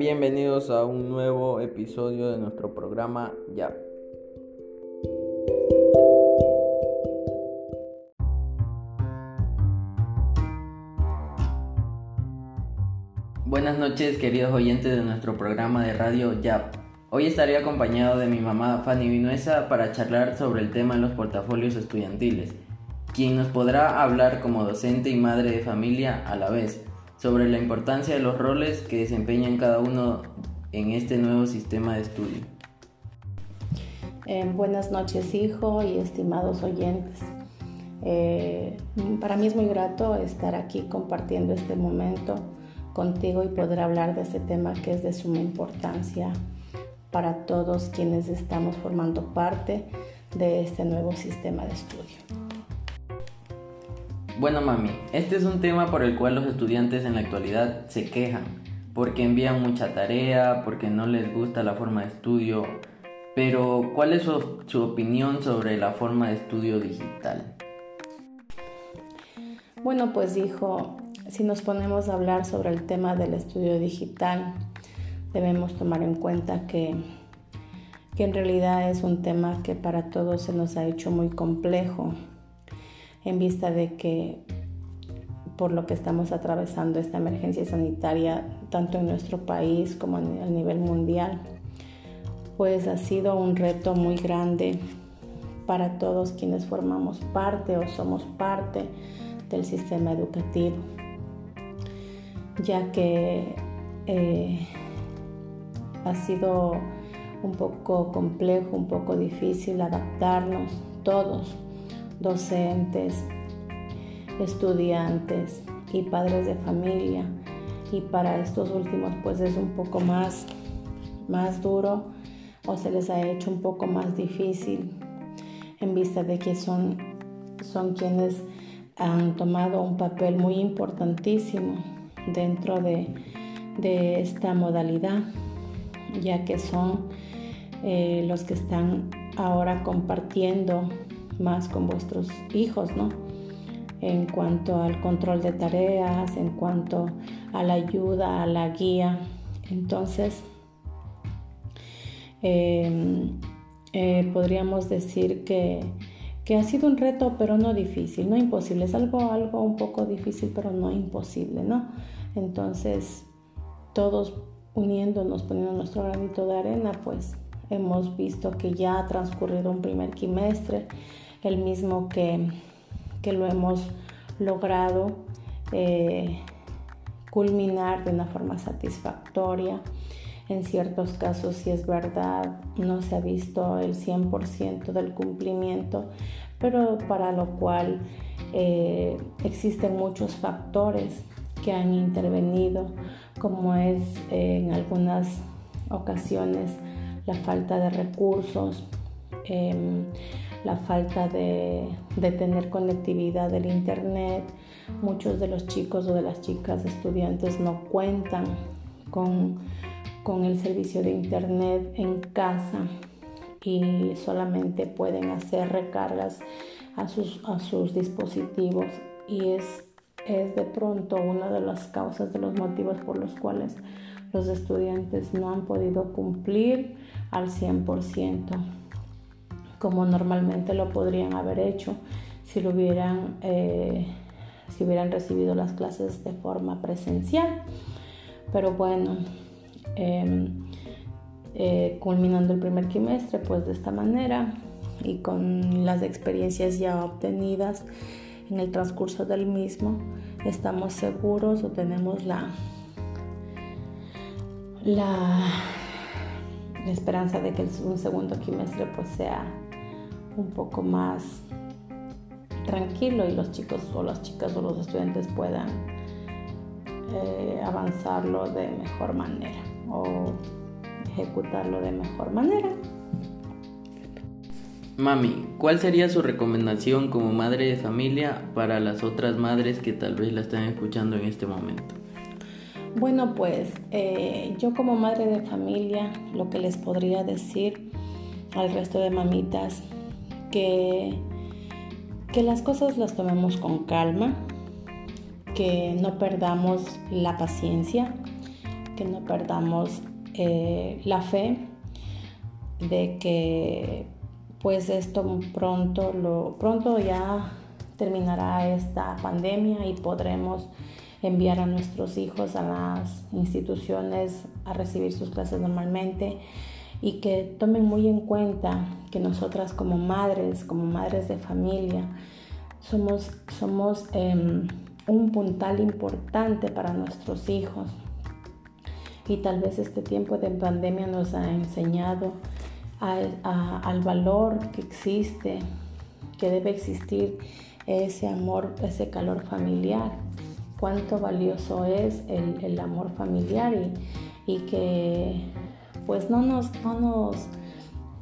Bienvenidos a un nuevo episodio de nuestro programa Ya. Buenas noches queridos oyentes de nuestro programa de radio YAP. Hoy estaré acompañado de mi mamá Fanny Vinuesa para charlar sobre el tema de los portafolios estudiantiles, quien nos podrá hablar como docente y madre de familia a la vez sobre la importancia de los roles que desempeñan cada uno en este nuevo sistema de estudio. Eh, buenas noches, hijo y estimados oyentes. Eh, para mí es muy grato estar aquí compartiendo este momento contigo y poder hablar de este tema que es de suma importancia para todos quienes estamos formando parte de este nuevo sistema de estudio. Bueno, mami, este es un tema por el cual los estudiantes en la actualidad se quejan, porque envían mucha tarea, porque no les gusta la forma de estudio. Pero, ¿cuál es su, opinión sobre la forma de estudio digital? Bueno, pues dijo, si nos ponemos a hablar sobre el tema del estudio digital, debemos tomar en cuenta que, que en realidad es un tema que para todos se nos ha hecho muy complejo en vista de que por lo que estamos atravesando esta emergencia sanitaria, tanto en nuestro país como a nivel mundial, pues ha sido un reto muy grande para todos quienes formamos parte o somos parte del sistema educativo, ya que eh, ha sido un poco complejo, un poco difícil adaptarnos todos docentes, estudiantes y padres de familia. Y para estos últimos pues es un poco más, más duro o se les ha hecho un poco más difícil en vista de que son, son quienes han tomado un papel muy importantísimo dentro de, esta modalidad, ya que son eh, los que están ahora compartiendo más con vuestros hijos, ¿no? En cuanto al control de tareas, en cuanto a la ayuda, a la guía. Entonces, em, eh, podríamos decir que, que, ha sido un reto, pero no difícil, no imposible. Es algo, algo un poco difícil, pero no imposible, ¿no? Entonces, todos uniéndonos, poniendo nuestro granito de arena, pues hemos visto que ya ha transcurrido un primer quimestre el mismo que, lo hemos logrado eh, culminar de una forma satisfactoria. En ciertos casos, si es verdad, no se ha visto el 100% del cumplimiento, pero para lo cual eh, existen muchos factores que han intervenido, como es eh, en algunas ocasiones la falta de recursos, em, la falta de, tener conectividad del Internet. Muchos de los chicos o de las chicas estudiantes no cuentan con, el servicio de Internet en casa y solamente pueden hacer recargas a sus, a sus dispositivos y es, es de pronto una de las causas, de los motivos por los cuales los estudiantes no han podido cumplir al 100% como normalmente lo podrían haber hecho si lo hubieran, eh, si hubieran recibido las clases de forma presencial. Pero bueno, em, eh, culminando el primer trimestre, pues de esta manera y con las experiencias ya obtenidas en el transcurso del mismo, estamos seguros o tenemos la, la, la esperanza de que un segundo trimestre pues sea un poco más tranquilo y los chicos o las chicas o los estudiantes puedan eh, avanzarlo de mejor manera o ejecutarlo de mejor manera. Mami, ¿cuál sería su recomendación como madre de familia para las otras madres que tal vez la están escuchando en este momento? Bueno, pues eh, yo como madre de familia lo que les podría decir al resto de mamitas que, que las cosas las tomemos con calma, que no perdamos la paciencia, que no perdamos eh, la fe de que pues esto pronto, lo, pronto ya terminará esta pandemia y podremos enviar a nuestros hijos a las instituciones a recibir sus clases normalmente y que tomen muy en cuenta que nosotras como madres, como madres de familia, somos, somos em, un puntal importante para nuestros hijos. Y tal vez este tiempo de pandemia nos ha enseñado al valor que existe, que debe existir ese amor, ese calor familiar, cuánto valioso es el, amor familiar y, que pues no nos, no nos,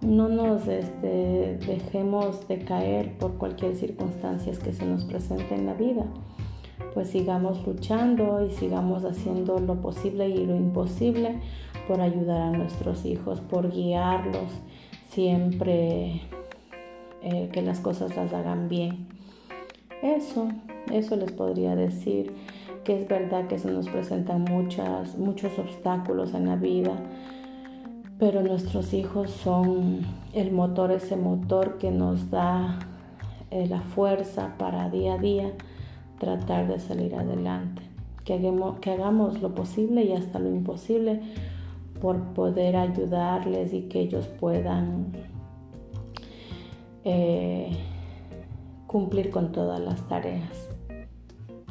no nos este, dejemos de caer por cualquier circunstancia que se nos presente en la vida. Pues sigamos luchando y sigamos haciendo lo posible y lo imposible por ayudar a nuestros hijos, por guiarlos siempre eh, que las cosas las hagan bien. Eso, eso les podría decir que es verdad que se nos presentan muchas, muchos obstáculos en la vida, pero nuestros hijos son el motor, ese motor que nos da eh, la fuerza para día a día tratar de salir adelante. Que hagamos, lo posible y hasta lo imposible por poder ayudarles y que ellos puedan eh, cumplir con todas las tareas.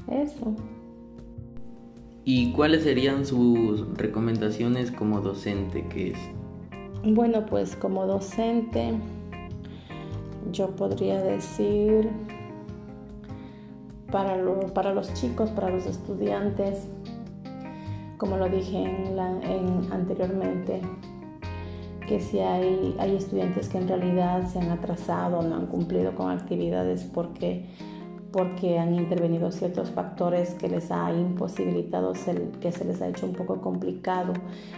Eso. ¿Y cuáles serían sus recomendaciones como docente que es? Bueno, pues como docente yo podría decir para, para los chicos, para los estudiantes, como lo dije en anteriormente, que si hay, hay estudiantes que en realidad se han atrasado, no han cumplido con actividades porque, porque han intervenido ciertos factores que les ha imposibilitado, que se les ha hecho un poco complicado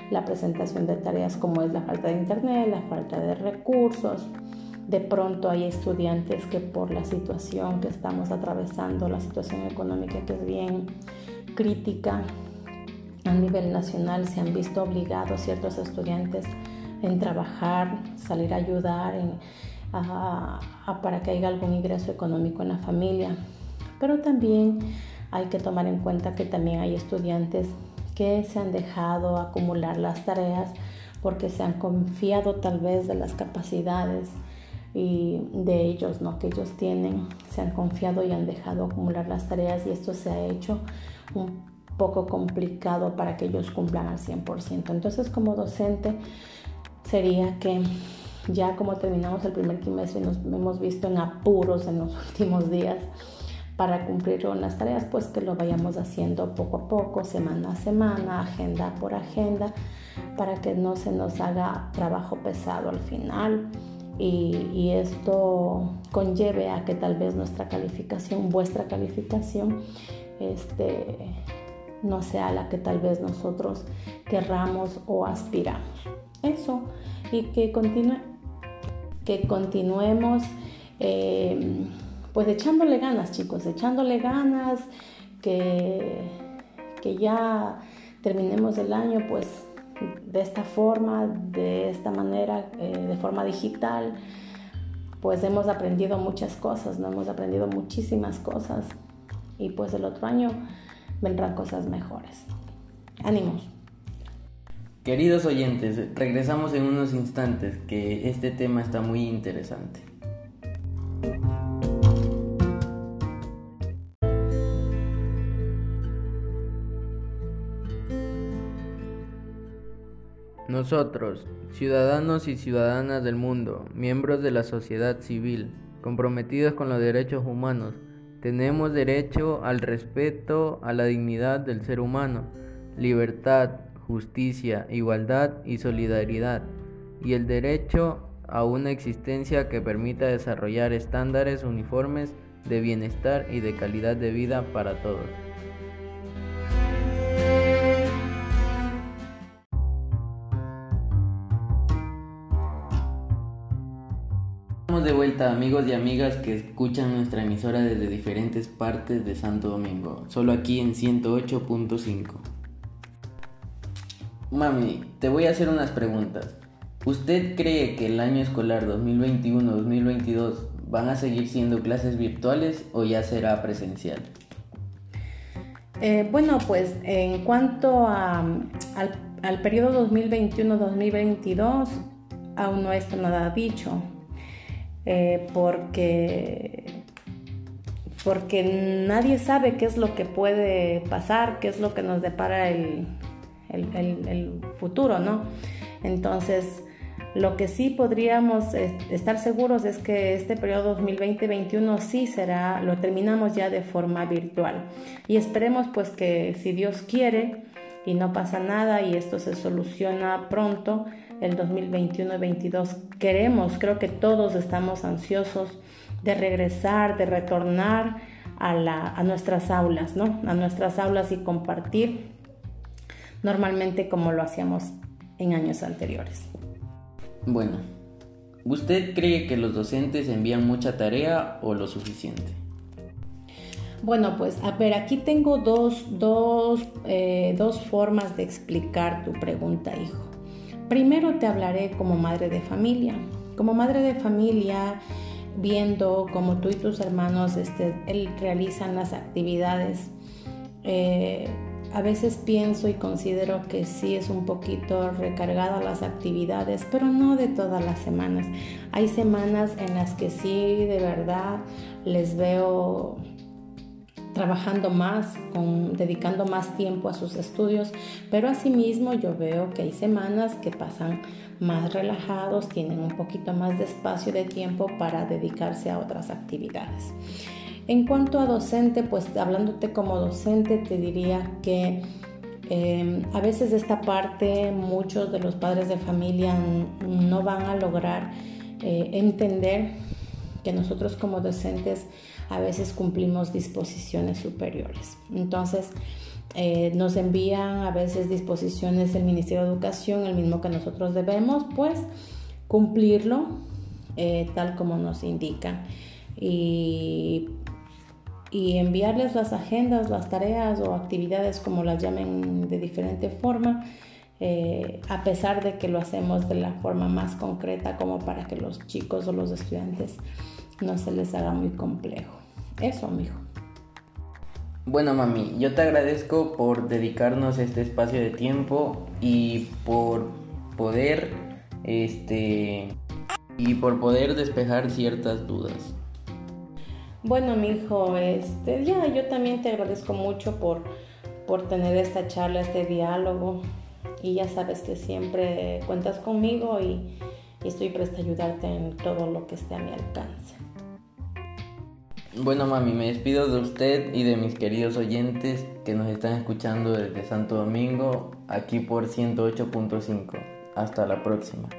la presentación de tareas como es la falta de internet, la falta de recursos. De pronto hay estudiantes que por la situación que estamos atravesando, la situación económica que es bien crítica a nivel nacional, se han visto obligados ciertos estudiantes en trabajar, salir a ayudar para que haya algún ingreso económico en la familia. Pero también hay que tomar en cuenta que también hay estudiantes que se han dejado acumular las tareas porque se han confiado tal vez de las capacidades y de ellos, ¿no? Que ellos tienen, se han confiado y han dejado acumular las tareas y esto se ha hecho un poco complicado para que ellos cumplan al 100%. Entonces, como docente, sería que ya como terminamos el primer trimestre y nos hemos visto en apuros en los últimos días para cumplir con las tareas, pues que lo vayamos haciendo poco a poco, semana a semana, agenda por agenda, para que no se nos haga trabajo pesado al final. Y, esto conlleve a que tal vez nuestra calificación, vuestra calificación, este, no sea la que tal vez nosotros querramos o aspiramos. Eso y que, continue, que continuemos eh, pues echándole ganas chicos, echándole ganas, que, que ya terminemos el año pues de esta forma, de esta manera, eh, de forma digital, pues hemos aprendido muchas cosas, no hemos aprendido muchísimas cosas y pues el otro año vendrán cosas mejores. Ánimos. Queridos oyentes, regresamos en unos instantes que este tema está muy interesante. Nosotros, ciudadanos y ciudadanas del mundo, miembros de la sociedad civil, comprometidos con los derechos humanos, tenemos derecho al respeto a la dignidad del ser humano, libertad, justicia, igualdad y solidaridad, y el derecho a una existencia que permita desarrollar estándares uniformes de bienestar y de calidad de vida para todos. Estamos de vuelta amigos y amigas que escuchan nuestra emisora desde diferentes partes de Santo Domingo, solo aquí en 108.5. Mami, te voy a hacer unas preguntas. ¿Usted cree que el año escolar 2021-2022 van a seguir siendo clases virtuales o ya será presencial? Eh, bueno, pues en cuanto al, al periodo 2021-2022, aún no está nada dicho, eh, porque, porque nadie sabe qué es lo que puede pasar, qué es lo que nos depara el, el, futuro, ¿no? Entonces, lo que sí podríamos estar seguros es que este periodo 2020-2021 sí será, lo terminamos ya de forma virtual. Y esperemos pues que si Dios quiere y no pasa nada y esto se soluciona pronto, el 2021-2022 queremos, creo que todos estamos ansiosos de regresar, de retornar a, a nuestras aulas, ¿no? A nuestras aulas y compartir normalmente como lo hacíamos en años anteriores. Bueno, ¿usted cree que los docentes envían mucha tarea o lo suficiente? Bueno, pues a ver, aquí tengo dos, dos, eh, dos formas de explicar tu pregunta, hijo. Primero te hablaré como madre de familia. Como madre de familia, viendo cómo tú y tus hermanos este, realizan las actividades, eh, a veces pienso y considero que sí es un poquito recargada las actividades, pero no de todas las semanas. Hay semanas en las que sí, de verdad, les veo trabajando más, dedicando más tiempo a sus estudios, pero asimismo yo veo que hay semanas que pasan más relajados, tienen un poquito más de espacio de tiempo para dedicarse a otras actividades. En cuanto a docente, pues hablándote como docente, te diría que em, a veces esta parte muchos de los padres de familia no van a lograr eh, entender que nosotros como docentes a veces cumplimos disposiciones superiores. Entonces, eh, nos envían a veces disposiciones del Ministerio de Educación, el mismo que nosotros debemos, pues cumplirlo eh, tal como nos indican. Y y enviarles las agendas, las tareas o actividades, como las llamen de diferente forma, eh, a pesar de que lo hacemos de la forma más concreta como para que los chicos o los estudiantes no se les haga muy complejo. Eso, mijo. Bueno, mami, yo te agradezco por dedicarnos este espacio de tiempo y por poder, este, y por poder despejar ciertas dudas. Bueno, mi hijo, este, ya yo también te agradezco mucho por, por tener esta charla, este diálogo. Y ya sabes que siempre cuentas conmigo y, estoy presta a ayudarte en todo lo que esté a mi alcance. Bueno, mami, me despido de usted y de mis queridos oyentes que nos están escuchando desde Santo Domingo, aquí por 108.5. Hasta la próxima.